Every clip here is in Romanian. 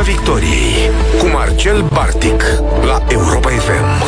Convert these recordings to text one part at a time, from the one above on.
Piața Victoriei cu Marcel Bartic la Europa FM.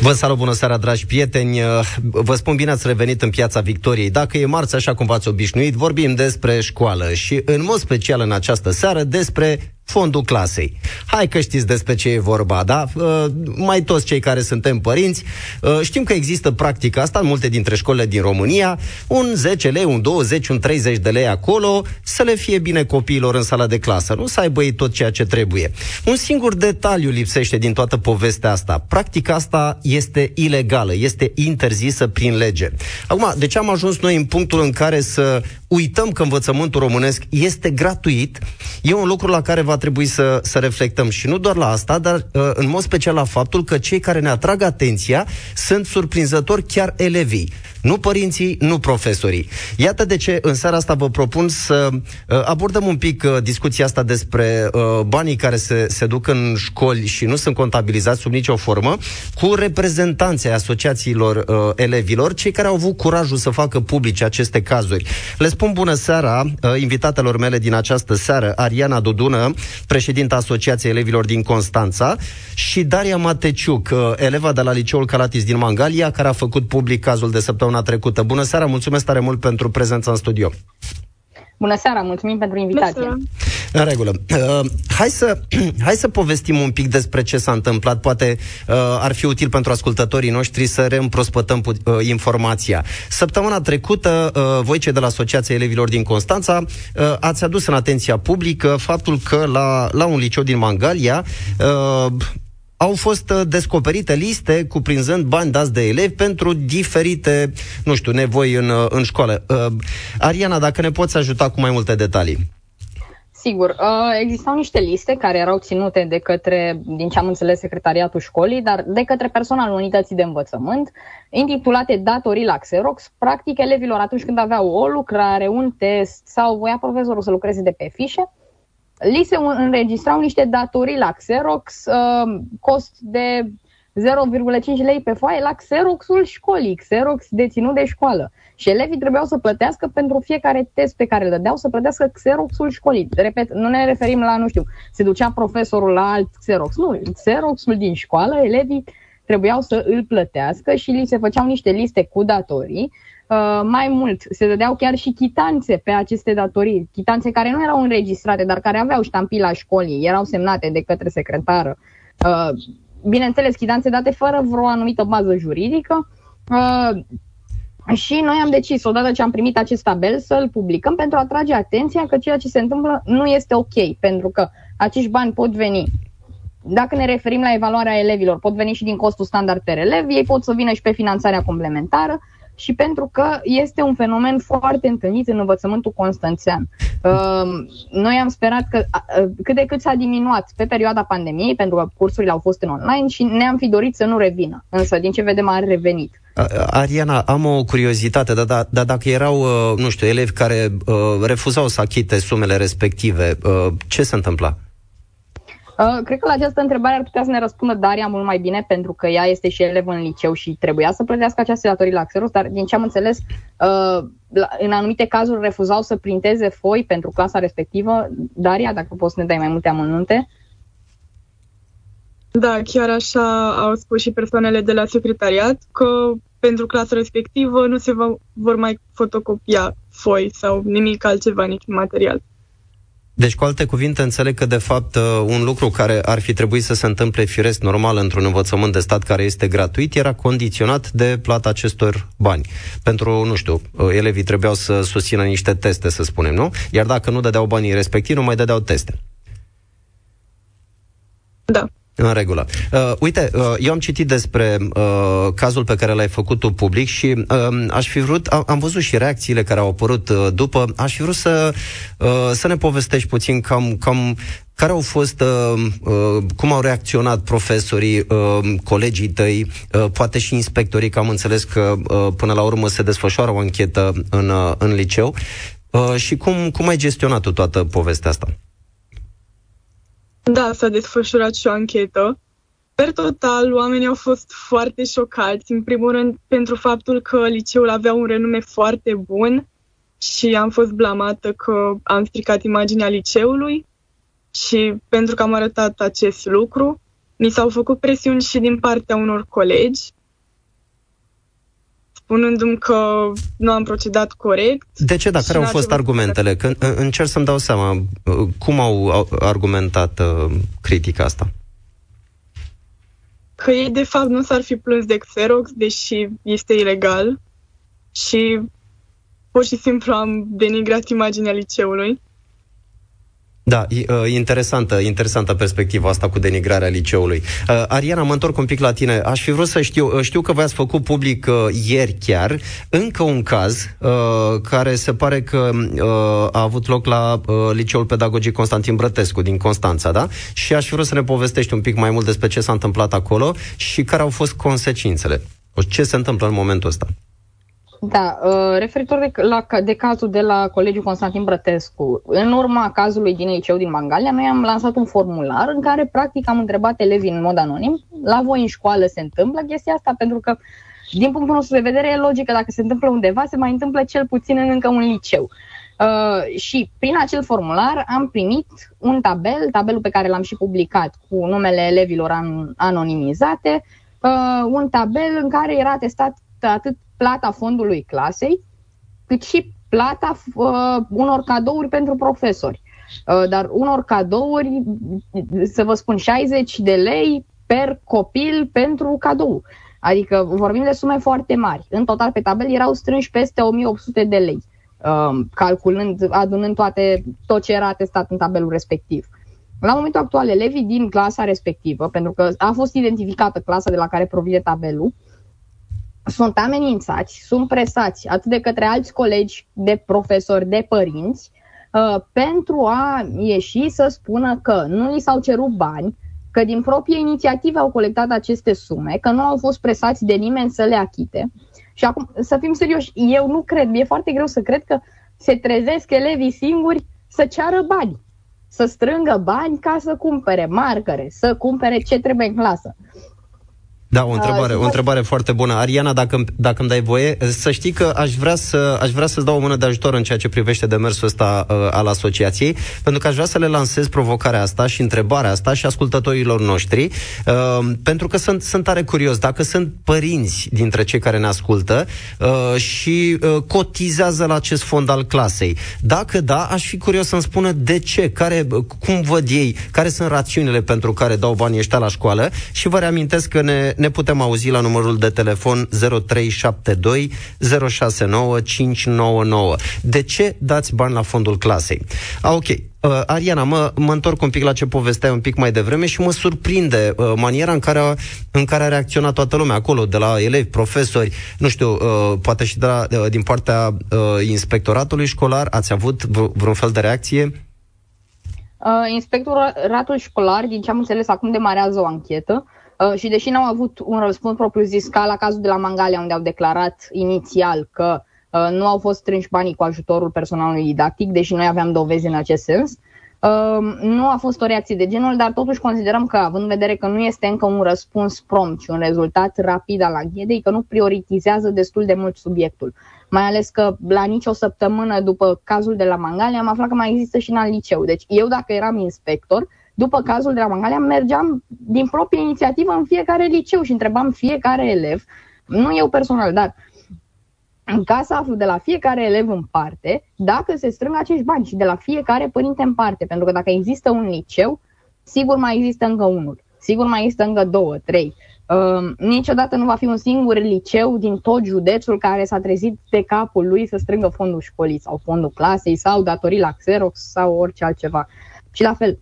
Vă salut, bună seara, dragi prieteni! Vă spun bine ați revenit în Piața Victoriei. Dacă e marți, așa cum v-ați obișnuit, vorbim despre școală și, în mod special în această seară, despre fondul clasei. Hai că știți despre ce e vorba, da? Uh, mai toți cei care suntem părinți uh, știm că există practica asta în multe dintre școlile din România, un 10 lei, un 20, un 30 de lei acolo, să le fie bine copiilor în sala de clasă, nu să aibă ei tot ceea ce trebuie. Un singur detaliu lipsește din toată povestea asta. Practica asta este ilegală, este interzisă prin lege. Acum, de ce am ajuns noi în punctul în care să uităm că învățământul românesc este gratuit, e un lucru la care va trebui să, să reflectăm și nu doar la asta, dar uh, în mod special la faptul că cei care ne atrag atenția sunt surprinzători chiar elevii. Nu părinții, nu profesorii. Iată de ce în seara asta vă propun să uh, abordăm un pic uh, discuția asta despre uh, banii care se, se duc în școli și nu sunt contabilizați sub nicio formă, cu reprezentanții asociațiilor uh, elevilor, cei care au avut curajul să facă publice aceste cazuri. Le spun bună seara uh, invitatelor mele din această seară, Ariana Dudună, președinta Asociației Elevilor din Constanța, și Daria Mateciuc, uh, eleva de la Liceul Calatis din Mangalia, care a făcut public cazul de săptămâna săptămâna trecută. Bună seara, mulțumesc tare mult pentru prezența în studio. Bună seara, mulțumim pentru invitație. În regulă. Uh, hai, să, hai să povestim un pic despre ce s-a întâmplat. Poate uh, ar fi util pentru ascultătorii noștri să reîmprospătăm pu- uh, informația. Săptămâna trecută, uh, voi cei de la Asociația Elevilor din Constanța uh, ați adus în atenția publică faptul că la, la un liceu din Mangalia uh, au fost uh, descoperite liste cuprinzând bani dați de elevi pentru diferite, nu știu, nevoi în, uh, în școală. Uh, Ariana, dacă ne poți ajuta cu mai multe detalii. Sigur, existau niște liste care erau ținute de către, din ce am înțeles, secretariatul școlii, dar de către personalul unității de învățământ, intitulate datorii la Xerox. Practic, elevilor atunci când aveau o lucrare, un test sau voia profesorul să lucreze de pe fișe, li se înregistrau niște datorii la Xerox, uh, cost de 0,5 lei pe foaie la Xeroxul școlii, Xerox deținut de școală. Și elevii trebuiau să plătească pentru fiecare test pe care îl dădeau, să plătească Xeroxul școlii. Repet, nu ne referim la, nu știu, se ducea profesorul la alt Xerox. Nu, Xeroxul din școală, elevii trebuiau să îl plătească și li se făceau niște liste cu datorii Uh, mai mult, se dădeau chiar și chitanțe pe aceste datorii, chitanțe care nu erau înregistrate, dar care aveau ștampila școlii, erau semnate de către secretară. Uh, bineînțeles, chitanțe date fără vreo anumită bază juridică. Uh, și noi am decis, odată ce am primit acest tabel, să-l publicăm pentru a atrage atenția că ceea ce se întâmplă nu este ok, pentru că acești bani pot veni dacă ne referim la evaluarea elevilor, pot veni și din costul standard per elev, ei pot să vină și pe finanțarea complementară și pentru că este un fenomen foarte întâlnit în învățământul constanțean. Ehm, noi am sperat că cât de cât s-a diminuat pe perioada pandemiei, pentru că cursurile au fost în online și ne-am fi dorit să nu revină. Însă, din ce vedem, a revenit. Ariana, am o curiozitate, dar da, da, dacă erau, uh, nu știu, elevi care uh, refuzau să achite sumele respective, uh, ce se întâmpla? Uh, cred că la această întrebare ar putea să ne răspundă Daria mult mai bine, pentru că ea este și elevă în liceu și trebuia să plătească aceste datorii la Xerox, dar din ce am înțeles, uh, în anumite cazuri refuzau să printeze foi pentru clasa respectivă. Daria, dacă poți să ne dai mai multe amănunte. Da, chiar așa au spus și persoanele de la secretariat că pentru clasa respectivă nu se va, vor mai fotocopia foi sau nimic altceva, niciun material. Deci, cu alte cuvinte, înțeleg că, de fapt, uh, un lucru care ar fi trebuit să se întâmple firesc normal într-un învățământ de stat care este gratuit, era condiționat de plata acestor bani. Pentru, nu știu, uh, elevii trebuiau să susțină niște teste, să spunem, nu? Iar dacă nu dădeau banii respectiv, nu mai dădeau teste. Da. În regulă. Uh, uite, uh, eu am citit despre uh, cazul pe care l-ai făcut tu public și uh, aș fi vrut, am, am văzut și reacțiile care au apărut uh, după, aș fi vrut să, uh, să ne povestești puțin cam, cam care au fost, uh, uh, cum au reacționat profesorii, uh, colegii tăi, uh, poate și inspectorii, că am înțeles că uh, până la urmă se desfășoară o anchetă în, uh, în liceu uh, și cum, cum ai gestionat tu toată povestea asta? Da, s-a desfășurat și o anchetă. Per total, oamenii au fost foarte șocați, în primul rând pentru faptul că liceul avea un renume foarte bun și am fost blamată că am stricat imaginea liceului și pentru că am arătat acest lucru, mi s-au făcut presiuni și din partea unor colegi, spunându-mi că nu am procedat corect. De ce? Da, care au fost argumentele? Că încerc să-mi dau seama cum au argumentat uh, critica asta. Că ei, de fapt, nu s-ar fi plâns de Xerox, deși este ilegal. Și pur și simplu am denigrat imaginea liceului. Da, uh, interesantă, interesantă perspectiva asta cu denigrarea liceului. Uh, Ariana, mă întorc un pic la tine. Aș fi vrut să știu, uh, știu că v-ați făcut public ieri chiar, încă un caz care se pare că a avut loc la Liceul Pedagogic Constantin Brătescu din Constanța, da? Și aș fi vrut să ne povestești un pic mai mult despre ce s-a întâmplat acolo și care au fost consecințele. Ce se întâmplă în momentul ăsta? Da, uh, referitor de, la, de cazul de la Colegiul Constantin Brătescu, în urma cazului din liceu din Mangalia, noi am lansat un formular în care practic am întrebat elevii în mod anonim, la voi în școală se întâmplă chestia asta, pentru că din punctul nostru de vedere e logică, dacă se întâmplă undeva, se mai întâmplă cel puțin în încă un liceu. Uh, și prin acel formular am primit un tabel, tabelul pe care l-am și publicat cu numele elevilor an- anonimizate, uh, un tabel în care era testat atât plata fondului clasei, cât și plata uh, unor cadouri pentru profesori. Uh, dar unor cadouri, să vă spun, 60 de lei per copil pentru cadou. Adică vorbim de sume foarte mari. În total pe tabel erau strânși peste 1800 de lei, uh, calculând, adunând toate, tot ce era testat în tabelul respectiv. La momentul actual, elevii din clasa respectivă, pentru că a fost identificată clasa de la care provine tabelul, sunt amenințați, sunt presați atât de către alți colegi de profesori, de părinți, uh, pentru a ieși să spună că nu li s-au cerut bani, că din proprie inițiativă au colectat aceste sume, că nu au fost presați de nimeni să le achite. Și acum, să fim serioși, eu nu cred, e foarte greu să cred că se trezesc elevii singuri să ceară bani, să strângă bani ca să cumpere marcare, să cumpere ce trebuie în clasă. Da, o întrebare, uh, o întrebare foarte bună. Ariana, dacă, dacă îmi dai voie, să știi că aș vrea, să, aș vrea să-ți dau o mână de ajutor în ceea ce privește demersul ăsta uh, al asociației, pentru că aș vrea să le lansez provocarea asta și întrebarea asta și ascultătorilor noștri, uh, pentru că sunt, sunt tare curios. Dacă sunt părinți dintre cei care ne ascultă uh, și uh, cotizează la acest fond al clasei, dacă da, aș fi curios să-mi spună de ce, care, cum văd ei, care sunt rațiunile pentru care dau banii ăștia la școală și vă reamintesc că ne ne putem auzi la numărul de telefon 0372 069 599. De ce dați bani la fondul clasei? A, ok. Uh, Ariana, mă, mă întorc un pic la ce povesteai un pic mai devreme și mă surprinde uh, maniera în care, a, în care a reacționat toată lumea acolo, de la elevi, profesori, nu știu, uh, poate și de la, uh, din partea uh, inspectoratului școlar. Ați avut v- vreun fel de reacție? Uh, inspectoratul școlar, din ce am înțeles, acum demarează o anchetă Uh, și deși n-au avut un răspuns propriu zis ca la cazul de la Mangalia, unde au declarat inițial că uh, nu au fost strânși banii cu ajutorul personalului didactic, deși noi aveam dovezi în acest sens, uh, nu a fost o reacție de genul, dar totuși considerăm că, având în vedere că nu este încă un răspuns prompt și un rezultat rapid al anchetei, că nu prioritizează destul de mult subiectul. Mai ales că la nici o săptămână după cazul de la Mangalia am aflat că mai există și în alt liceu. Deci eu dacă eram inspector, după cazul de la Mangalia, mergeam din proprie inițiativă în fiecare liceu și întrebam fiecare elev, nu eu personal, dar în ca să aflu de la fiecare elev în parte dacă se strâng acești bani și de la fiecare părinte în parte. Pentru că dacă există un liceu, sigur mai există încă unul. Sigur mai există încă două, trei. Uh, niciodată nu va fi un singur liceu din tot județul care s-a trezit de capul lui să strângă fondul școlii sau fondul clasei sau datorii la Xerox sau orice altceva. Și la fel,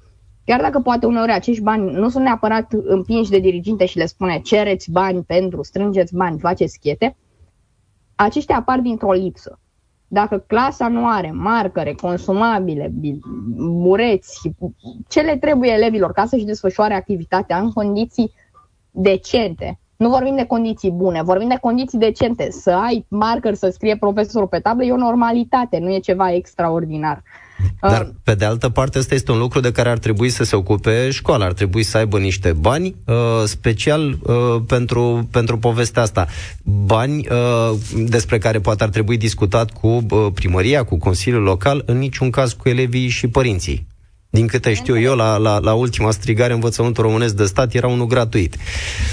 Chiar dacă poate uneori acești bani nu sunt neapărat împinși de diriginte și le spune cereți bani pentru, strângeți bani, faceți schete, aceștia apar dintr-o lipsă. Dacă clasa nu are marcare, consumabile, bureți, ce le trebuie elevilor ca să-și desfășoare activitatea în condiții decente, nu vorbim de condiții bune, vorbim de condiții decente. Să ai marker să scrie profesorul pe tablă e o normalitate, nu e ceva extraordinar. Uh, Dar, uh, pe de altă parte, ăsta este un lucru de care ar trebui să se ocupe școala. Ar trebui să aibă niște bani uh, special uh, pentru, pentru povestea asta. Bani uh, despre care poate ar trebui discutat cu uh, primăria, cu Consiliul Local, în niciun caz cu elevii și părinții. Din câte știu eu, la, la, la ultima strigare, învățământul românesc de stat era unul gratuit.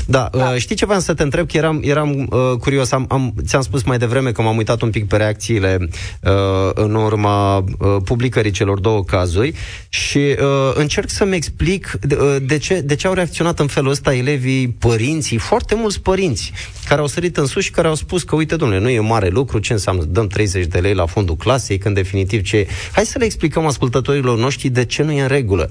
Da, da. Uh, știi ce vreau să te întreb? Că eram, eram uh, curios. Am, am, ți-am spus mai devreme că m-am uitat un pic pe reacțiile uh, în urma uh, publicării celor două cazuri și uh, încerc să-mi explic de, uh, de, ce, de ce au reacționat în felul ăsta elevii, părinții, foarte mulți părinți care au sărit în sus și care au spus că, uite, domnule, nu e mare lucru, ce înseamnă, dăm 30 de lei la fondul clasei, când definitiv ce... Hai să le explicăm ascultătorilor noștri de ce nu e în regulă.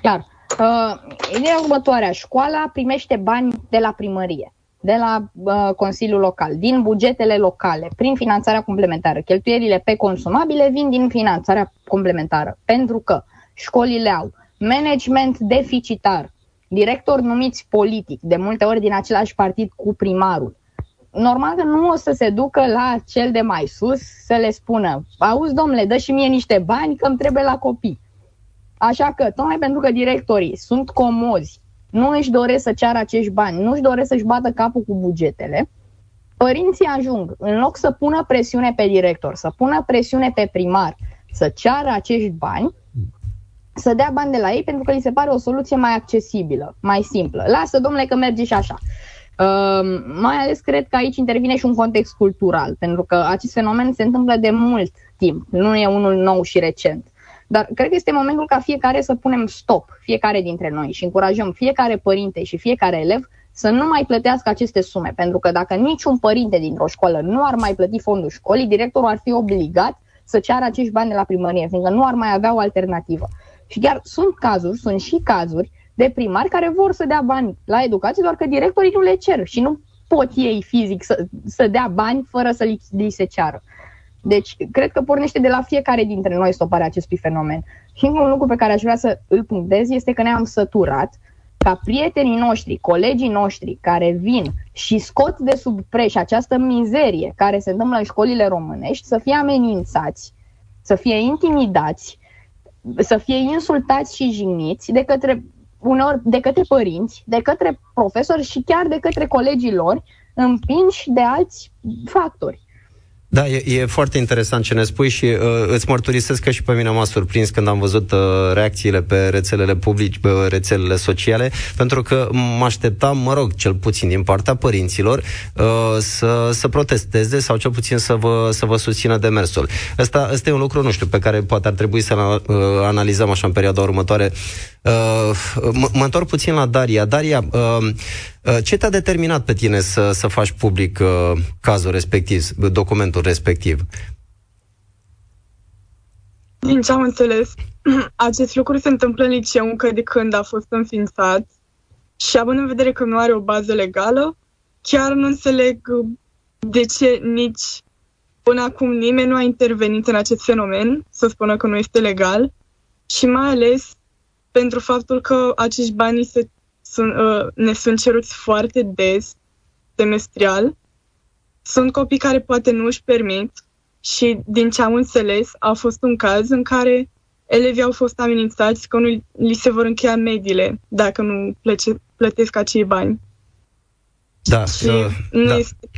Clar. Uh, ideea următoarea. Școala primește bani de la primărie, de la uh, Consiliul Local, din bugetele locale, prin finanțarea complementară. Cheltuielile pe consumabile vin din finanțarea complementară, pentru că școlile au management deficitar, directori numiți politic, de multe ori din același partid cu primarul, normal că nu o să se ducă la cel de mai sus să le spună, auzi domnule, dă și mie niște bani că îmi trebuie la copii. Așa că, tocmai pentru că directorii sunt comozi, nu își doresc să ceară acești bani, nu își doresc să-și bată capul cu bugetele, părinții ajung, în loc să pună presiune pe director, să pună presiune pe primar, să ceară acești bani, să dea bani de la ei pentru că li se pare o soluție mai accesibilă, mai simplă. Lasă, domnule, că merge și așa. Uh, mai ales cred că aici intervine și un context cultural, pentru că acest fenomen se întâmplă de mult timp, nu e unul nou și recent. Dar cred că este momentul ca fiecare să punem stop, fiecare dintre noi, și încurajăm fiecare părinte și fiecare elev să nu mai plătească aceste sume. Pentru că dacă niciun părinte dintr-o școală nu ar mai plăti fondul școlii, directorul ar fi obligat să ceară acești bani de la primărie, fiindcă nu ar mai avea o alternativă. Și chiar sunt cazuri, sunt și cazuri de primari care vor să dea bani la educație, doar că directorii nu le cer și nu pot ei fizic să, să dea bani fără să li, li se ceară. Deci, cred că pornește de la fiecare dintre noi stoparea acestui fenomen. Și un lucru pe care aș vrea să îl punctez este că ne-am săturat ca prietenii noștri, colegii noștri care vin și scot de sub preș această mizerie care se întâmplă în școlile românești să fie amenințați, să fie intimidați, să fie insultați și jigniți de către uneori de către părinți, de către profesori și chiar de către colegii lor, împinși de alți factori. Da, e, e foarte interesant ce ne spui și uh, îți mărturisesc că și pe mine m-a surprins când am văzut uh, reacțiile pe rețelele publice, pe rețelele sociale, pentru că mă așteptam, mă rog, cel puțin din partea părinților, uh, să, să protesteze sau cel puțin să vă, să vă susțină demersul. Asta, asta e un lucru, nu știu, pe care poate ar trebui să uh, analizăm așa în perioada următoare. Uh, mă, mă întorc puțin la Daria. Daria, uh, Uh, ce te-a determinat pe tine să, să faci public uh, cazul respectiv, documentul respectiv? Din ce am înțeles, acest lucru se întâmplă în liceu încă de când a fost înființat și având în vedere că nu are o bază legală, chiar nu înțeleg de ce nici până acum nimeni nu a intervenit în acest fenomen, să spună că nu este legal și mai ales pentru faptul că acești bani se sunt, uh, ne sunt ceruți foarte des, semestrial. Sunt copii care poate nu își permit și din ce am înțeles a fost un caz în care elevii au fost amenințați că nu li se vor încheia mediile dacă nu plece, plătesc acei bani. Da, și uh, nu da. este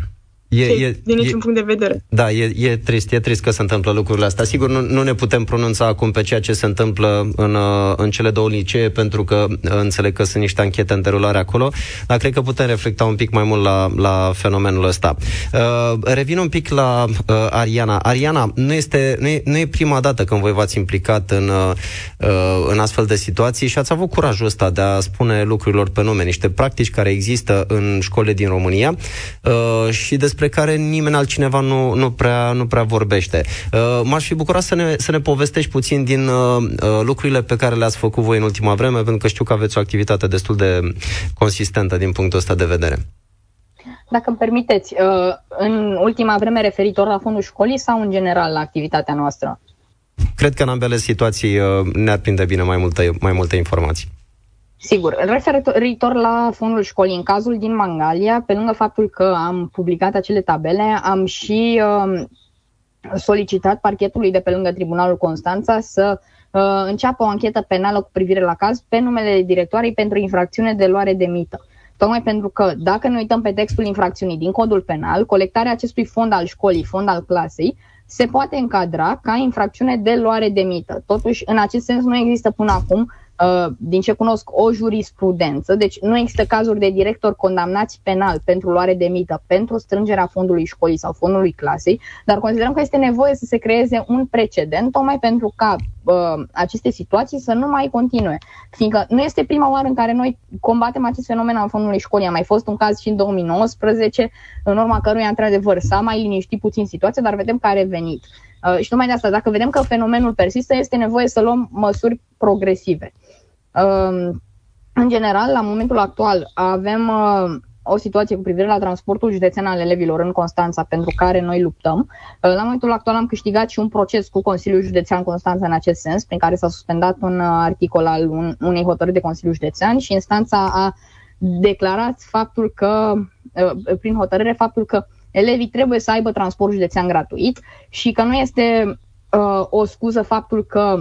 E, e, din niciun e, punct de vedere. Da, e, e trist, e trist că se întâmplă lucrurile astea. Sigur, nu, nu ne putem pronunța acum pe ceea ce se întâmplă în, uh, în cele două licee, pentru că uh, înțeleg că sunt niște anchete în derulare acolo, dar cred că putem reflecta un pic mai mult la, la fenomenul ăsta. Uh, revin un pic la uh, Ariana. Ariana, nu este, nu, e, nu e prima dată când voi v-ați implicat în, uh, în astfel de situații și ați avut curajul ăsta de a spune lucrurilor pe nume, niște practici care există în școlile din România uh, și despre despre care nimeni altcineva nu, nu, prea, nu prea vorbește. Uh, m-aș fi bucurat să ne, să ne povestești puțin din uh, uh, lucrurile pe care le-ați făcut voi în ultima vreme, pentru că știu că aveți o activitate destul de consistentă din punctul ăsta de vedere. Dacă îmi permiteți, uh, în ultima vreme referitor la fondul școlii sau în general la activitatea noastră? Cred că în ambele situații uh, ne-ar prinde bine mai multe, mai multe informații. Sigur, referitor la fondul școlii, în cazul din Mangalia, pe lângă faptul că am publicat acele tabele, am și uh, solicitat parchetului de pe lângă Tribunalul Constanța să uh, înceapă o anchetă penală cu privire la caz pe numele directoarei pentru infracțiune de luare de mită. Tocmai pentru că, dacă ne uităm pe textul infracțiunii din codul penal, colectarea acestui fond al școlii, fond al clasei, se poate încadra ca infracțiune de luare de mită. Totuși, în acest sens, nu există până acum Uh, din ce cunosc, o jurisprudență, deci nu există cazuri de director condamnați penal pentru luare de mită, pentru strângerea fondului școlii sau fondului clasei, dar considerăm că este nevoie să se creeze un precedent, tocmai pentru ca uh, aceste situații să nu mai continue. Fiindcă nu este prima oară în care noi combatem acest fenomen al fondului școlii. A mai fost un caz și în 2019, în urma căruia, într-adevăr, s-a mai liniștit puțin situația, dar vedem că a revenit. Uh, și numai de asta, dacă vedem că fenomenul persistă, este nevoie să luăm măsuri progresive. Uh, în general, la momentul actual, avem uh, o situație cu privire la transportul județean al elevilor în Constanța, pentru care noi luptăm. Uh, la momentul actual am câștigat și un proces cu Consiliul Județean Constanța în acest sens, prin care s-a suspendat un uh, articol al un, unei hotărâri de Consiliu Județean și instanța a declarat faptul că, uh, prin hotărâre, faptul că elevii trebuie să aibă transport județean gratuit și că nu este uh, o scuză faptul că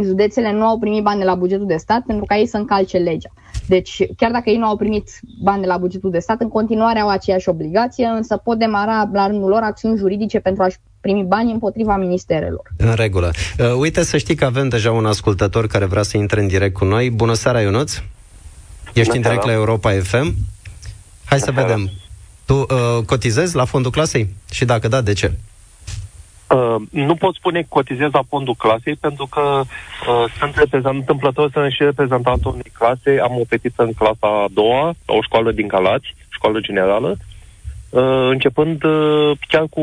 județele nu au primit bani de la bugetul de stat pentru ca ei să încalce legea. Deci, chiar dacă ei nu au primit bani de la bugetul de stat, în continuare au aceeași obligație, însă pot demara la rândul lor acțiuni juridice pentru a-și primi bani împotriva ministerelor. În regulă. Uh, uite să știi că avem deja un ascultător care vrea să intre în direct cu noi. Bună seara, Ionuț! Ești Bună în direct la Europa FM. Hai Bună să seara. vedem. Tu uh, cotizezi la fondul clasei? Și dacă da, de ce? Uh, nu pot spune că cotizez la fondul clasei pentru că uh, sunt reprezentant, întâmplător să și reprezentantul unei clase. Am o petiță în clasa a doua, la o școală din Galați, școală generală. Uh, începând uh, chiar cu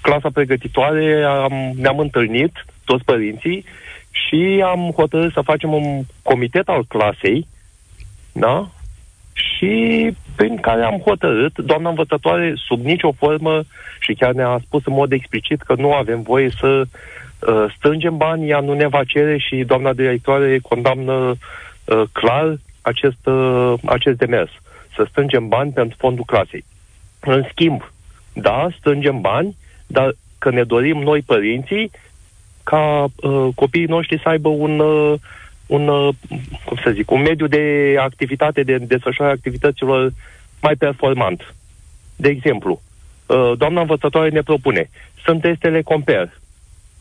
clasa pregătitoare, am, ne-am întâlnit, toți părinții, și am hotărât să facem un comitet al clasei, da? Și prin care am hotărât, doamna învățătoare, sub nicio formă, și chiar ne-a spus în mod explicit că nu avem voie să uh, strângem bani, ea nu ne va cere și doamna directoare condamnă uh, clar acest, uh, acest demers, să strângem bani pentru fondul clasei. În schimb, da, strângem bani, dar că ne dorim noi părinții ca uh, copiii noștri să aibă un uh, un, uh, cum să zic, un mediu de activitate, de desfășurare activităților mai performant. De exemplu, uh, doamna învățătoare ne propune, sunt testele Compare,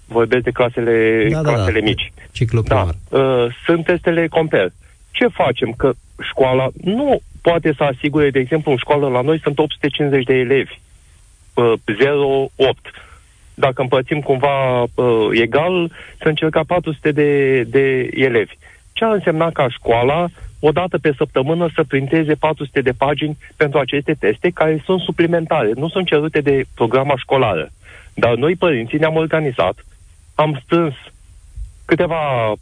vorbesc de clasele, da, clasele da, da. mici. Ciclu da, uh, sunt testele Compare. Ce facem? Că școala nu poate să asigure, de exemplu, în școală la noi sunt 850 de elevi, uh, 0-8 dacă împărțim cumva uh, egal, sunt circa 400 de, de elevi. Ce ar însemna ca școala, o dată pe săptămână, să printeze 400 de pagini pentru aceste teste, care sunt suplimentare, nu sunt cerute de programa școlară. Dar noi, părinții, ne-am organizat, am strâns câteva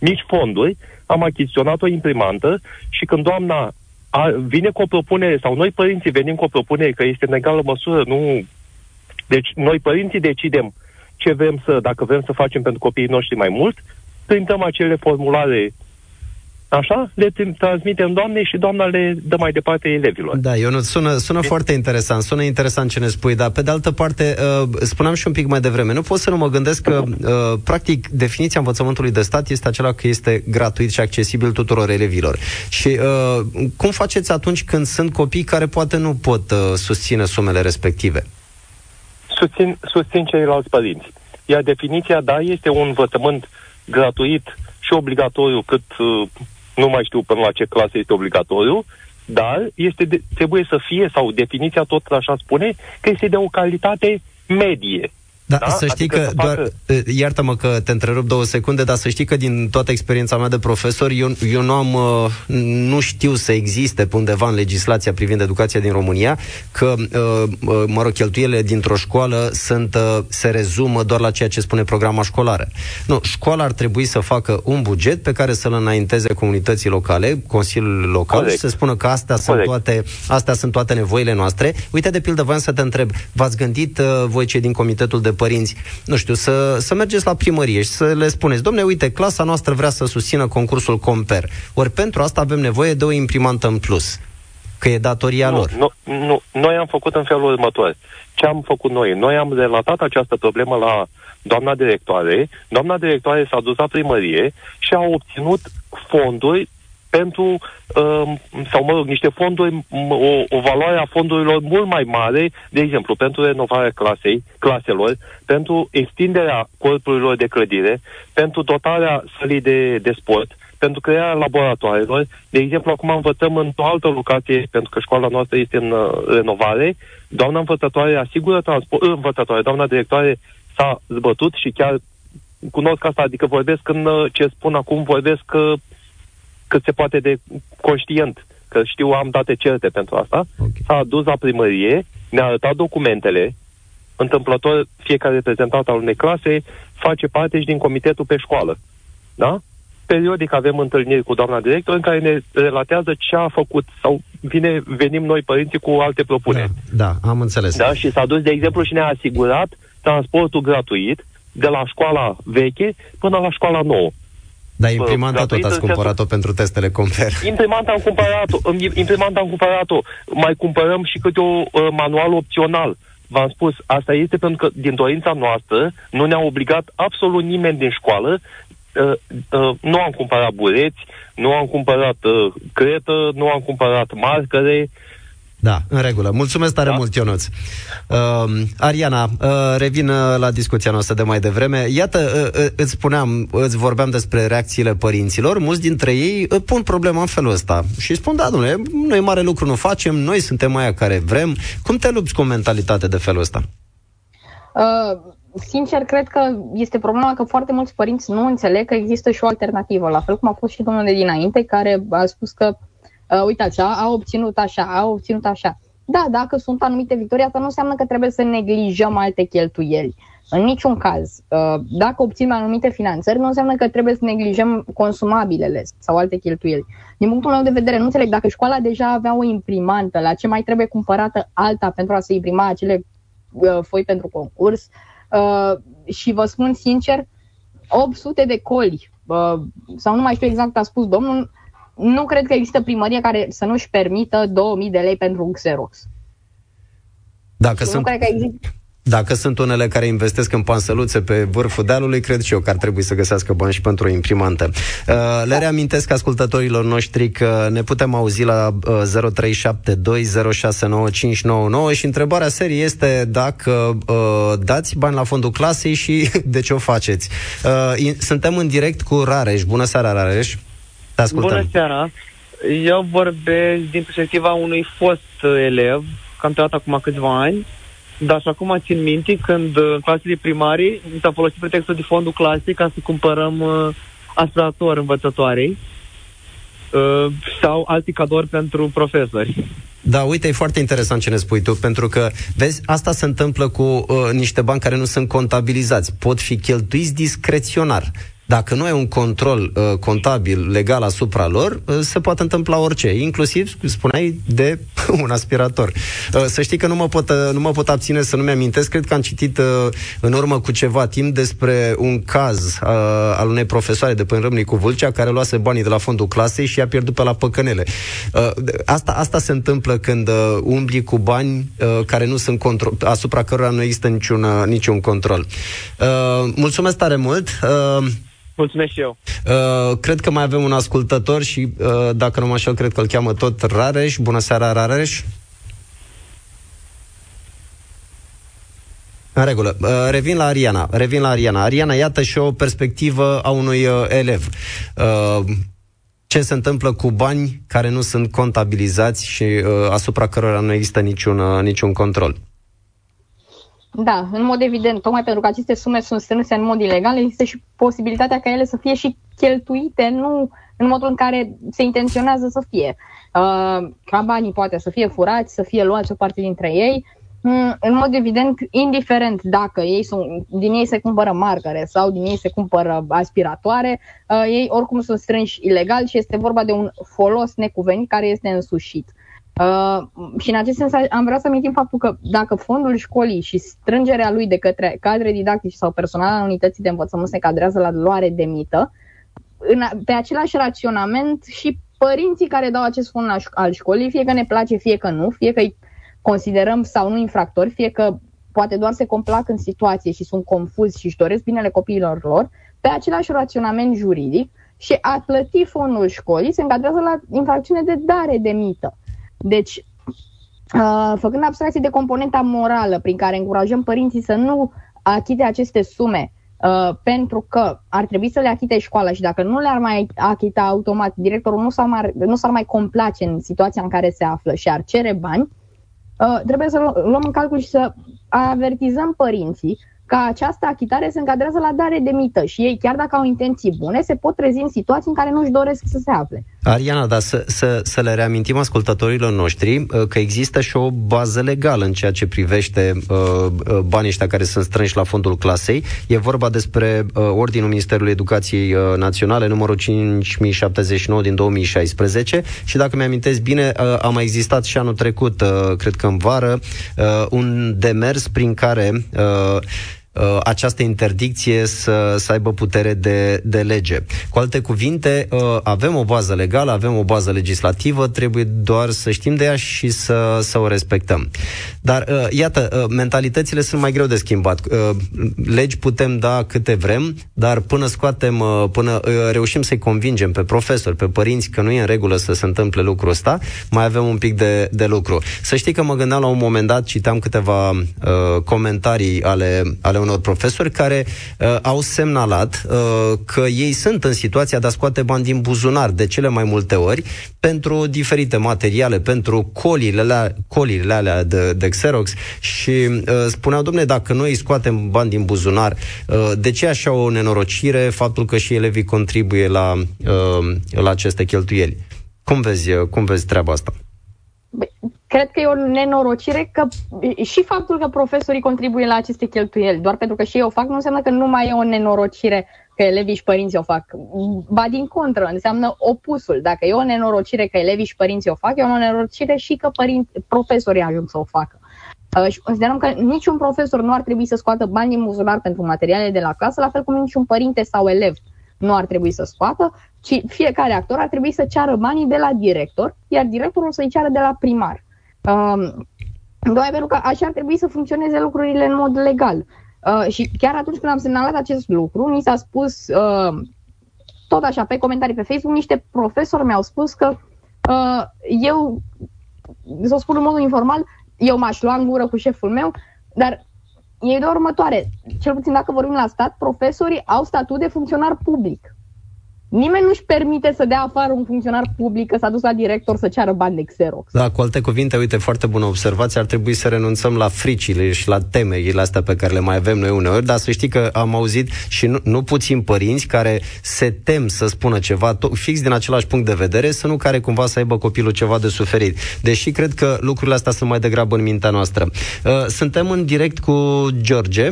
mici fonduri, am achiziționat o imprimantă și când doamna a, vine cu o propunere, sau noi părinții venim cu o propunere că este în egală măsură, nu deci noi părinții decidem ce vrem să, dacă vrem să facem pentru copiii noștri mai mult, printăm acele formulare Așa, le transmitem doamnei și doamna le dă mai departe elevilor. Da, eu nu sună, sună foarte interesant, sună interesant ce ne spui, dar pe de altă parte, uh, spuneam și un pic mai devreme, nu pot să nu mă gândesc că, uh, practic, definiția învățământului de stat este acela că este gratuit și accesibil tuturor elevilor. Și uh, cum faceți atunci când sunt copii care poate nu pot uh, susține sumele respective? Susțin, susțin ceilalți părinți. Iar definiția, da, este un învățământ gratuit și obligatoriu, cât uh, nu mai știu până la ce clasă este obligatoriu, dar este de, trebuie să fie, sau definiția tot așa spune, că este de o calitate medie. Da, da? să știi adică că, doar, facă... iartă-mă că te întrerup două secunde, dar să știi că din toată experiența mea de profesor, eu, eu nu am, nu știu să existe pe undeva în legislația privind educația din România, că, mă rog, cheltuielile dintr-o școală sunt, se rezumă doar la ceea ce spune programa școlară. Nu, școala ar trebui să facă un buget pe care să-l înainteze comunității locale, Consiliul Local Corect. și să spună că astea sunt, toate, astea sunt toate nevoile noastre. Uite, de pildă, voiam să te întreb, v-ați gândit voi cei din Comitetul de părinți, nu știu, să, să mergeți la primărie și să le spuneți, domne, uite, clasa noastră vrea să susțină concursul Comper. Ori pentru asta avem nevoie de o imprimantă în plus. Că e datoria nu, lor. Nu, nu, noi am făcut în felul următor. Ce am făcut noi? Noi am relatat această problemă la doamna directoare. Doamna directoare s-a dus la primărie și a obținut fonduri pentru, uh, sau mă rog, niște fonduri, o, o valoare a fondurilor mult mai mare, de exemplu, pentru renovarea clasei, claselor, pentru extinderea corpurilor de clădire, pentru dotarea sălii de, de sport, pentru crearea laboratoarelor. De exemplu, acum învățăm într-o altă locație, pentru că școala noastră este în uh, renovare. Doamna învățătoare asigură transport, uh, învățătoare, doamna directoare s-a zbătut și chiar cunosc asta, adică vorbesc în uh, ce spun acum, vorbesc uh, cât se poate de conștient, că știu, am date certe pentru asta, okay. s-a dus la primărie, ne-a arătat documentele, întâmplător fiecare reprezentant al unei clase face parte și din comitetul pe școală. Da? Periodic avem întâlniri cu doamna director în care ne relatează ce a făcut sau vine, venim noi părinții cu alte propuneri. Da, da am înțeles. Da? Și s-a dus, de exemplu, și ne-a asigurat transportul gratuit de la școala veche până la școala nouă. Dar imprimanta tot ați cumpărat-o pentru testele Comper. Imprimanta am cumpărat-o, imprimanta am cumpărat-o. Mai cumpărăm și câte o uh, manual opțional. V-am spus, asta este pentru că din dorința noastră nu ne-a obligat absolut nimeni din școală. Uh, uh, nu am cumpărat bureți, nu am cumpărat uh, cretă, nu am cumpărat marcare, uh, da, în regulă. Mulțumesc tare da? mult, Ionuț. Uh, Ariana, uh, revin uh, la discuția noastră de mai devreme. Iată, uh, uh, îți spuneam, îți vorbeam despre reacțiile părinților. Mulți dintre ei uh, pun problema în felul ăsta și spun, da, domnule, noi mare lucru nu facem, noi suntem aia care vrem. Cum te lupți cu o mentalitate de felul ăsta? Uh, sincer, cred că este problema că foarte mulți părinți nu înțeleg că există și o alternativă, la fel cum a fost și domnul de dinainte, care a spus că uh, uitați, a, a obținut așa, a obținut așa. Da, dacă sunt anumite victorii, asta nu înseamnă că trebuie să neglijăm alte cheltuieli. În niciun caz. Uh, dacă obținem anumite finanțări, nu înseamnă că trebuie să neglijăm consumabilele sau alte cheltuieli. Din punctul meu de vedere, nu înțeleg, dacă școala deja avea o imprimantă, la ce mai trebuie cumpărată alta pentru a se imprima acele uh, foi pentru concurs? Uh, și vă spun sincer, 800 de coli, sau nu mai știu exact a spus domnul, nu cred că există primărie care să nu-și permită 2000 de lei pentru un Xerox. Dacă sunt... Nu cred că există... Dacă sunt unele care investesc în pansăluțe pe vârful dealului, cred și eu că ar trebui să găsească bani și pentru o imprimantă. Uh, le da. reamintesc ascultătorilor noștri că ne putem auzi la uh, 0372069599 și întrebarea serii este dacă uh, dați bani la fondul clasei și de ce o faceți. Uh, suntem în direct cu Rareș. Bună seara, Rareș! Te ascultăm. Bună seara! Eu vorbesc din perspectiva unui fost elev, cam tăiat acum câțiva ani, dar și acum țin minte când în clasele primarii s-a folosit pretextul de fondul clasei ca să cumpărăm uh, aspirator învățătoarei uh, sau alți cadouri pentru profesori. Da, uite, e foarte interesant ce ne spui tu, pentru că, vezi, asta se întâmplă cu uh, niște bani care nu sunt contabilizați. Pot fi cheltuiți discreționar. Dacă nu ai un control uh, contabil legal asupra lor, uh, se poate întâmpla orice, inclusiv, spuneai, de un aspirator. Uh, să știi că nu mă, pot, uh, nu mă pot abține să nu-mi amintesc, cred că am citit uh, în urmă cu ceva timp despre un caz uh, al unei profesoare de până Râmnicu Vâlcea care luase banii de la fondul clasei și i-a pierdut pe la păcănele. Uh, asta, asta se întâmplă când uh, umbli cu bani uh, care nu sunt control, asupra cărora nu există niciun, uh, niciun control. Uh, mulțumesc tare mult! Uh, Mulțumesc și eu. Uh, cred că mai avem un ascultător și, uh, dacă nu mă așa, cred că îl cheamă tot Rareș. Bună seara, Rareș. În regulă. Uh, revin la Ariana. Revin la Ariana. Ariana, iată și o perspectivă a unui uh, elev. Uh, ce se întâmplă cu bani care nu sunt contabilizați și uh, asupra cărora nu există niciun, uh, niciun control? Da, în mod evident, tocmai pentru că aceste sume sunt strânse în mod ilegal, există și posibilitatea ca ele să fie și cheltuite, nu în modul în care se intenționează să fie. Uh, ca banii poate să fie furați, să fie luați o parte dintre ei. Mm, în mod evident, indiferent dacă ei sunt, din ei se cumpără marcare sau din ei se cumpără aspiratoare, uh, ei oricum sunt strânși ilegal și este vorba de un folos necuvenit care este însușit. Uh, și în acest sens am vrea să amintim faptul că dacă fondul școlii și strângerea lui de către cadre didactici sau personal al unității de învățământ se cadrează la luare de mită, în, pe același raționament și părinții care dau acest fond al școlii, fie că ne place, fie că nu, fie că îi considerăm sau nu infractori, fie că poate doar se complac în situație și sunt confuzi și își doresc binele copiilor lor, pe același raționament juridic și a plăti fondul școlii se încadrează la infracțiune de dare de mită. Deci, uh, făcând abstracție de componenta morală prin care încurajăm părinții să nu achite aceste sume Uh, pentru că ar trebui să le achite școala și dacă nu le-ar mai achita automat, directorul nu s-ar mai, nu s-ar mai complace în situația în care se află și ar cere bani, uh, trebuie să luăm în calcul și să avertizăm părinții că această achitare se încadrează la dare de mită și ei, chiar dacă au intenții bune, se pot trezi în situații în care nu-și doresc să se afle. Ariana, dar să, să, să le reamintim ascultătorilor noștri uh, că există și o bază legală în ceea ce privește uh, uh, banii ăștia care sunt strânși la fondul clasei. E vorba despre uh, Ordinul Ministerului Educației uh, Naționale, numărul 5079 din 2016 și dacă mi-amintesc bine, uh, a mai existat și anul trecut, uh, cred că în vară, uh, un demers prin care uh, uh, această interdicție să, să aibă putere de, de lege. Cu alte cuvinte, uh, avem o bază legală, avem o bază legislativă, trebuie doar să știm de ea și să, să o respectăm. Dar, uh, iată, uh, mentalitățile sunt mai greu de schimbat. Uh, legi putem da câte vrem, dar până scoatem, uh, până uh, reușim să-i convingem pe profesori, pe părinți că nu e în regulă să se întâmple lucrul ăsta, mai avem un pic de, de lucru. Să știi că mă gândeam la un moment dat, citeam câteva uh, comentarii ale, ale unor profesori care uh, au semnalat uh, că ei sunt în situația de a scoate bani din buzunar de cele mai multe ori pentru diferite materiale, pentru colile alea, colile alea de, de Xerox și uh, spuneau, domne, dacă noi scoatem bani din buzunar, uh, de ce așa o nenorocire faptul că și elevii contribuie la, uh, la aceste cheltuieli? Cum vezi, uh, cum vezi treaba asta? Cred că e o nenorocire că și faptul că profesorii contribuie la aceste cheltuieli, doar pentru că și ei o fac, nu înseamnă că nu mai e o nenorocire că elevii și părinții o fac. Ba din contră, înseamnă opusul. Dacă e o nenorocire că elevii și părinții o fac, e o nenorocire și că părinți, profesorii ajung să o facă. Uh, și considerăm că niciun profesor nu ar trebui să scoată bani din buzunar pentru materiale de la clasă, la fel cum niciun părinte sau elev nu ar trebui să scoată, ci fiecare actor ar trebui să ceară banii de la director, iar directorul să-i ceară de la primar. Um, Doar pentru că așa ar trebui să funcționeze lucrurile în mod legal. Uh, și chiar atunci când am semnalat acest lucru, mi s-a spus, uh, tot așa, pe comentarii pe Facebook, niște profesori mi-au spus că uh, eu, să o spun în mod informal, eu m-aș lua în gură cu șeful meu, dar e de următoare. Cel puțin dacă vorbim la stat, profesorii au statut de funcționar public. Nimeni nu-și permite să dea afară un funcționar public că s-a dus la director să ceară bani de Xerox. Da, cu alte cuvinte, uite, foarte bună observație, ar trebui să renunțăm la fricile și la temerile astea pe care le mai avem noi uneori, dar să știi că am auzit și nu, nu puțin părinți care se tem să spună ceva to- fix din același punct de vedere, să nu care cumva să aibă copilul ceva de suferit. Deși cred că lucrurile astea sunt mai degrabă în mintea noastră. Uh, suntem în direct cu George.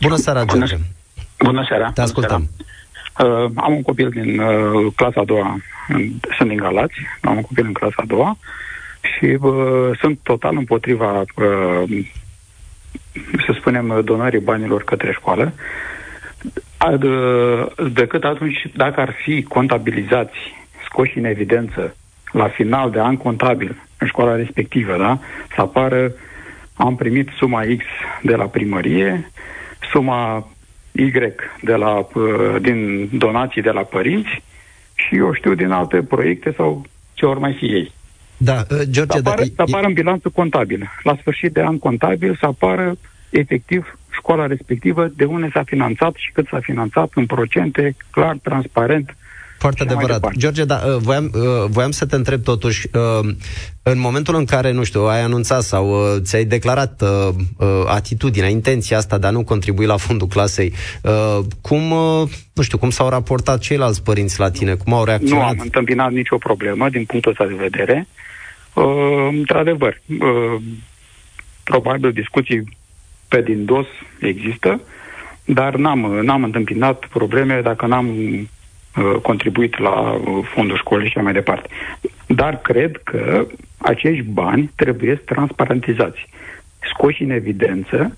Bună seara, George. Bună, bună seara. Te ascultăm. Bună seara. Uh, am un copil din uh, clasa a doua, sunt din Galați, am un copil în clasa a doua și uh, sunt total împotriva, uh, să spunem, donării banilor către școală, ad, uh, decât atunci dacă ar fi contabilizați, scoși în evidență la final de an contabil în școala respectivă, da? Să apară am primit suma X de la primărie, suma Y de la, uh, din donații de la părinți și eu știu din alte proiecte sau ce ori mai fi ei. Da, uh, George, să apară, da, să apară în bilanțul contabil. La sfârșit de an contabil să apară efectiv școala respectivă, de unde s-a finanțat și cât s-a finanțat în procente, clar, transparent, foarte adevărat. George, da, uh, voiam, uh, voiam să te întreb totuși, uh, în momentul în care, nu știu, ai anunțat sau ți-ai declarat atitudinea, intenția asta de a nu contribui la fondul clasei, cum, nu știu, cum s-au raportat ceilalți părinți la tine? Cum au reacționat? Nu am întâmpinat nicio problemă din punctul ăsta de vedere. Într-adevăr, probabil discuții pe din dos există, dar n-am, n-am întâmpinat probleme dacă n-am Uh, contribuit la uh, fondul școlii și mai departe. Dar cred că acești bani trebuie transparentizați, scoși în evidență,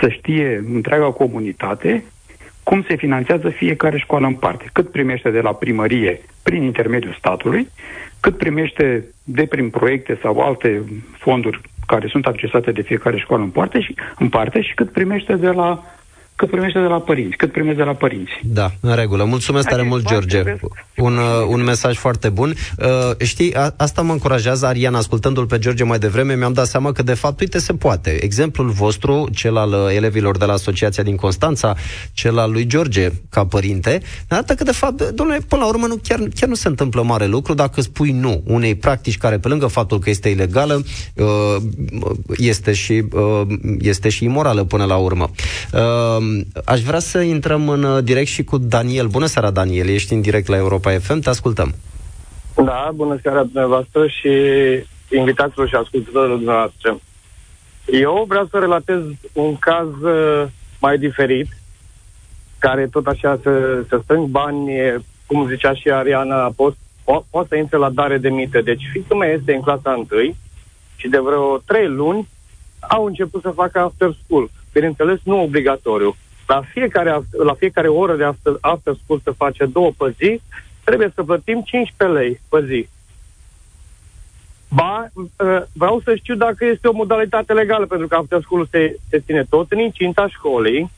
să știe întreaga comunitate cum se finanțează fiecare școală în parte. Cât primește de la primărie prin intermediul statului, cât primește de prin proiecte sau alte fonduri care sunt accesate de fiecare școală în parte și, în parte și cât primește de la cât primește de la părinți, cât primește de la părinți. Da, în regulă. Mulțumesc tare mult, George. Un, uh, un mesaj foarte bun. Uh, știi, a, asta mă încurajează, Arian, ascultându-l pe George mai devreme, mi-am dat seama că, de fapt, uite, se poate. Exemplul vostru, cel al uh, elevilor de la Asociația din Constanța, cel al lui George, ca părinte, arată că, de fapt, domnule, până la urmă, nu, chiar, chiar nu se întâmplă mare lucru dacă spui nu unei practici care, pe lângă faptul că este ilegală, uh, este și, uh, este și imorală până la urmă. Uh, aș vrea să intrăm în uh, direct și cu Daniel. Bună seara, Daniel. Ești în direct la Europa FM. Te ascultăm. Da, bună seara dumneavoastră și invitaților și ascultătorilor dumneavoastră. Eu vreau să relatez un caz uh, mai diferit, care tot așa să, să strâng bani, cum zicea și Ariana, pot, po, pot să intre la dare de mită. Deci fiica mea este în clasa 1 și de vreo trei luni au început să facă after school. Bineînțeles, nu obligatoriu la fiecare, la fiecare oră de after, after school se face două pe zi, trebuie să plătim 15 lei pe zi. Ba, ă, vreau să știu dacă este o modalitate legală, pentru că after school se, se ține tot în incinta școlii,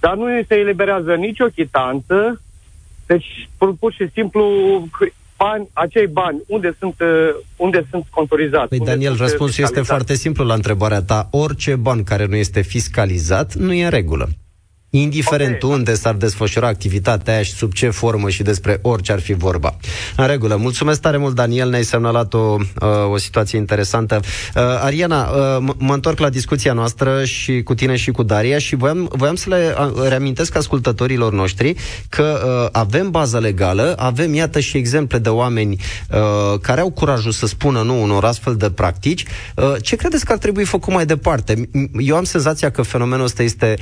dar nu se eliberează nicio chitanță, deci pur și simplu bani, acei bani, unde sunt, ă, unde sunt contorizați? Păi, Daniel, răspunsul este foarte simplu la întrebarea ta. Orice ban care nu este fiscalizat nu e în regulă indiferent okay. unde s-ar desfășura activitatea aia și sub ce formă și despre orice ar fi vorba. În regulă. Mulțumesc tare mult, Daniel, ne-ai semnalat o, uh, o situație interesantă. Uh, Ariana, uh, mă întorc la discuția noastră și cu tine și cu Daria și voiam, voiam să le reamintesc ascultătorilor noștri că avem bază legală, avem, iată, și exemple de oameni care au curajul să spună nu unor astfel de practici. ce credeți că ar trebui făcut mai departe? Eu am senzația că fenomenul ăsta este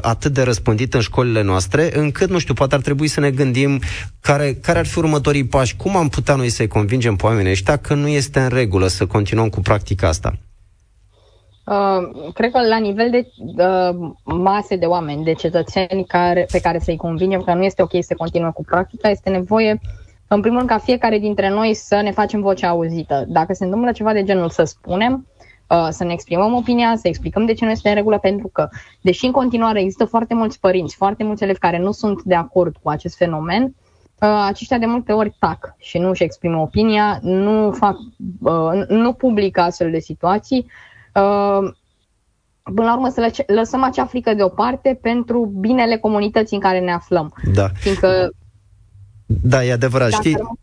atât de răspândit în școlile noastre, încât, nu știu, poate ar trebui să ne gândim care, care ar fi următorii pași, cum am putea noi să-i convingem pe oamenii ăștia că nu este în regulă să continuăm cu practica asta. Uh, cred că la nivel de uh, mase de oameni, de cetățeni care, pe care să-i convingem că nu este ok să continuăm cu practica, este nevoie, în primul rând, ca fiecare dintre noi să ne facem vocea auzită. Dacă se întâmplă ceva de genul, să spunem, Uh, să ne exprimăm opinia, să explicăm de ce nu este în regulă, pentru că, deși în continuare există foarte mulți părinți, foarte mulți elevi care nu sunt de acord cu acest fenomen, uh, aceștia de multe ori tac și nu își exprimă opinia, nu, fac, uh, nu publică astfel de situații. Până la urmă să lăsăm acea frică deoparte pentru binele comunității în care ne aflăm. Da. Fiindcă da, e adevărat. Știi, Uh,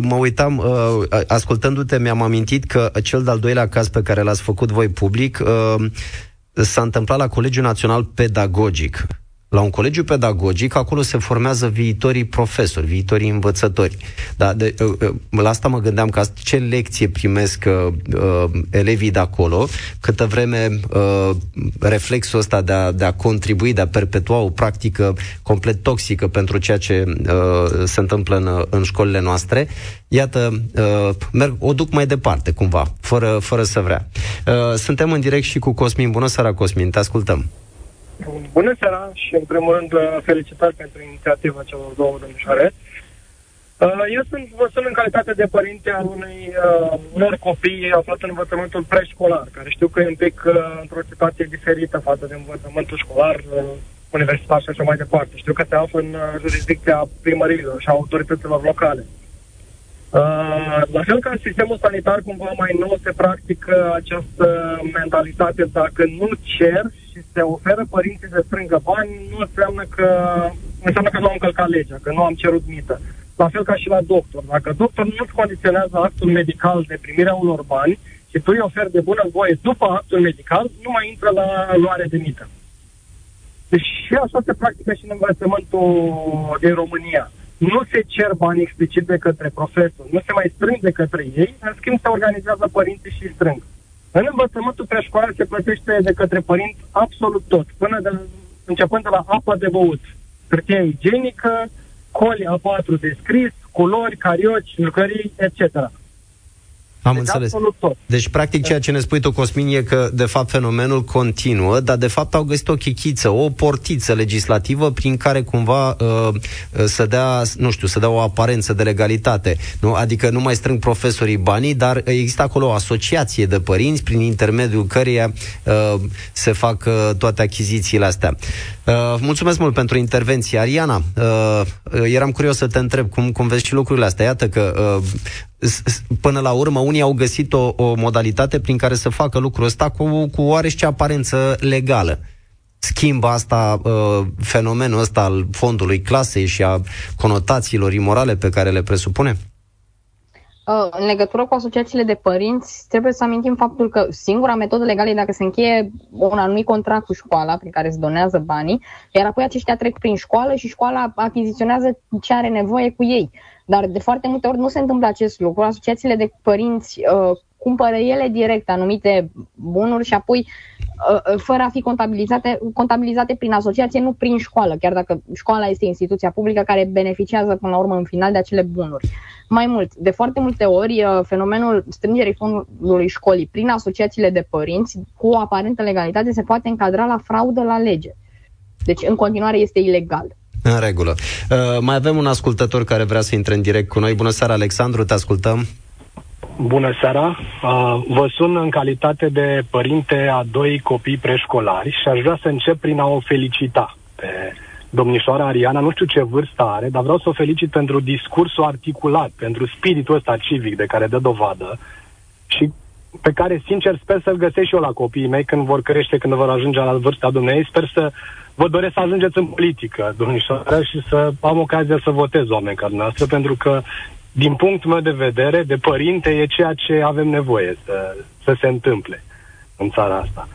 mă uitam, uh, ascultându-te, mi-am amintit că cel de-al doilea caz pe care l-ați făcut voi public uh, s-a întâmplat la Colegiul Național Pedagogic la un colegiu pedagogic, acolo se formează viitorii profesori, viitorii învățători. Da, de, uh, uh, la asta mă gândeam că ce lecție primesc uh, uh, elevii de acolo, câtă vreme uh, reflexul ăsta de a, de a contribui, de a perpetua o practică complet toxică pentru ceea ce uh, se întâmplă în, în școlile noastre, iată, uh, merg, o duc mai departe, cumva, fără, fără să vrea. Uh, suntem în direct și cu Cosmin. Bună seara, Cosmin, te ascultăm. Bună seara și, în primul rând, felicitări pentru inițiativa celor două domnișoare. Uh, eu sunt, vă sunt în calitate de părinte al unui uh, unor copii aflat în învățământul preșcolar, care știu că e un pic uh, într-o situație diferită față de învățământul școlar, uh, universitar și așa mai departe. Știu că se află în uh, jurisdicția primărilor și a autorităților locale. Uh, la fel ca în sistemul sanitar, cumva mai nou se practică această mentalitate, dacă nu cer și se oferă părinții să strângă bani, nu înseamnă că, înseamnă că nu am încălcat legea, că nu am cerut mită. La fel ca și la doctor. Dacă doctor nu-ți condiționează actul medical de primirea unor bani și tu îi oferi de bună voie după actul medical, nu mai intră la luare de mită. Deci și așa se practică și în învățământul din România. Nu se cer bani explicit de către profesor, nu se mai strâng de către ei, în schimb se organizează părinții și strâng. În învățământul preșcolar se plătește de către părinți absolut tot, până de, începând de la apă de băut, hârtie igienică, coli A4 de scris, culori, carioci, jucării, etc. Am deci înțeles. absolut tot. Deci, practic, ceea ce ne spui tu, Cosmin, e că, de fapt, fenomenul continuă, dar, de fapt, au găsit o chichiță, o portiță legislativă prin care, cumva, uh, să dea, nu știu, să dea o aparență de legalitate. Nu? Adică nu mai strâng profesorii banii, dar există acolo o asociație de părinți prin intermediul căreia uh, se fac uh, toate achizițiile astea. Uh, mulțumesc mult pentru intervenție. Ariana, uh, eram curios să te întreb cum, cum vezi și lucrurile astea. Iată că uh, până la urmă, unii au găsit o, o modalitate prin care să facă lucrul ăsta cu, cu oarește aparență legală. Schimbă asta uh, fenomenul ăsta al fondului clasei și a conotațiilor imorale pe care le presupune? Uh, în legătură cu asociațiile de părinți, trebuie să amintim faptul că singura metodă legală e dacă se încheie un anumit contract cu școala prin care se donează banii, iar apoi aceștia trec prin școală și școala achiziționează ce are nevoie cu ei. Dar de foarte multe ori nu se întâmplă acest lucru. Asociațiile de părinți uh, cumpără ele direct anumite bunuri și apoi, uh, uh, fără a fi contabilizate, contabilizate prin asociație, nu prin școală, chiar dacă școala este instituția publică care beneficiază până la urmă în final de acele bunuri. Mai mult, de foarte multe ori, uh, fenomenul strângerii fondului școlii prin asociațiile de părinți, cu o aparentă legalitate, se poate încadra la fraudă la lege. Deci, în continuare, este ilegal. În regulă. Uh, mai avem un ascultător care vrea să intre în direct cu noi. Bună seara, Alexandru, te ascultăm. Bună seara! Uh, vă sun în calitate de părinte a doi copii preșcolari și aș vrea să încep prin a o felicita pe domnișoara Ariana. Nu știu ce vârstă are, dar vreau să o felicit pentru discursul articulat, pentru spiritul ăsta civic de care dă dovadă și pe care, sincer, sper să-l găsesc și eu la copiii mei când vor crește, când vor ajunge la vârsta dumneavoastră. Sper să vă doresc să ajungeți în politică, domnișoara, și să am ocazia să votez oameni ca dumneavoastră, pentru că, din punctul meu de vedere, de părinte, e ceea ce avem nevoie să, să se întâmple în țara asta.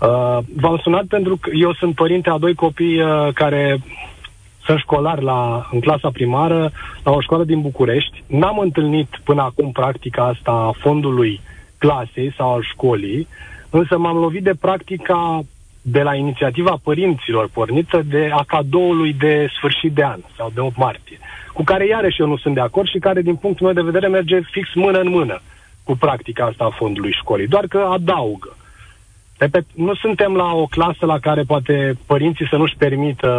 Uh, v-am sunat pentru că eu sunt părinte a doi copii uh, care sunt școlari la, în clasa primară la o școală din București. N-am întâlnit până acum practica asta a fondului clasei sau al școlii, însă m-am lovit de practica de la inițiativa părinților pornită de a cadoului de sfârșit de an sau de 8 martie, cu care iarăși eu nu sunt de acord și care, din punctul meu de vedere, merge fix mână în mână cu practica asta a fondului școlii, doar că adaugă. Repet, nu suntem la o clasă la care poate părinții să nu-și permită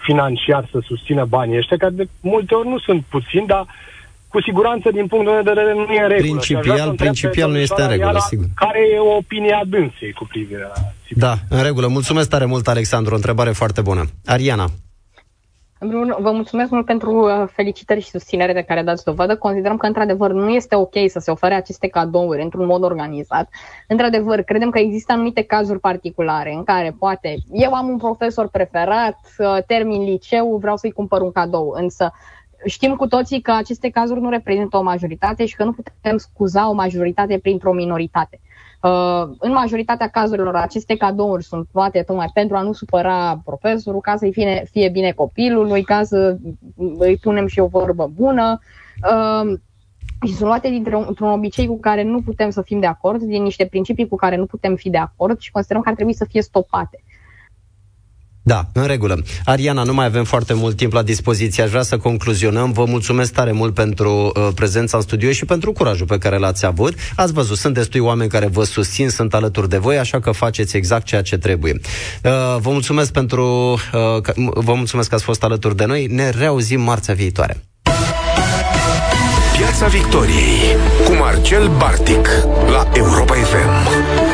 financiar să susțină banii ăștia, care de multe ori nu sunt puțini, dar cu siguranță, din punct de vedere, nu e în regulă. Principial, principial nu este în regulă, sigur. Care e opinia dânsei cu privire la... Sigur. Da, în regulă. Mulțumesc tare mult, Alexandru. O întrebare foarte bună. Ariana. Vă mulțumesc mult pentru uh, felicitări și susținere de care dați dovadă. Considerăm că, într-adevăr, nu este ok să se ofere aceste cadouri într-un mod organizat. Într-adevăr, credem că există anumite cazuri particulare în care, poate, eu am un profesor preferat, uh, termin liceu, vreau să-i cumpăr un cadou, însă știm cu toții că aceste cazuri nu reprezintă o majoritate și că nu putem scuza o majoritate printr-o minoritate. Uh, în majoritatea cazurilor, aceste cadouri sunt luate tocmai pentru a nu supăra profesorul, ca să-i fie, fie bine copilului, ca să îi punem și o vorbă bună. Uh, și sunt luate dintr-un obicei cu care nu putem să fim de acord, din niște principii cu care nu putem fi de acord și considerăm că ar trebui să fie stopate. Da, în regulă. Ariana, nu mai avem foarte mult timp la dispoziție. Aș vrea să concluzionăm. Vă mulțumesc tare mult pentru uh, prezența în studio și pentru curajul pe care l-ați avut. Ați văzut, sunt destui oameni care vă susțin, sunt alături de voi, așa că faceți exact ceea ce trebuie. Uh, vă mulțumesc pentru uh, că, vă mulțumesc că ați fost alături de noi. Ne reauzim marțea viitoare. Piața Victoriei cu Marcel Bartic la Europa FM.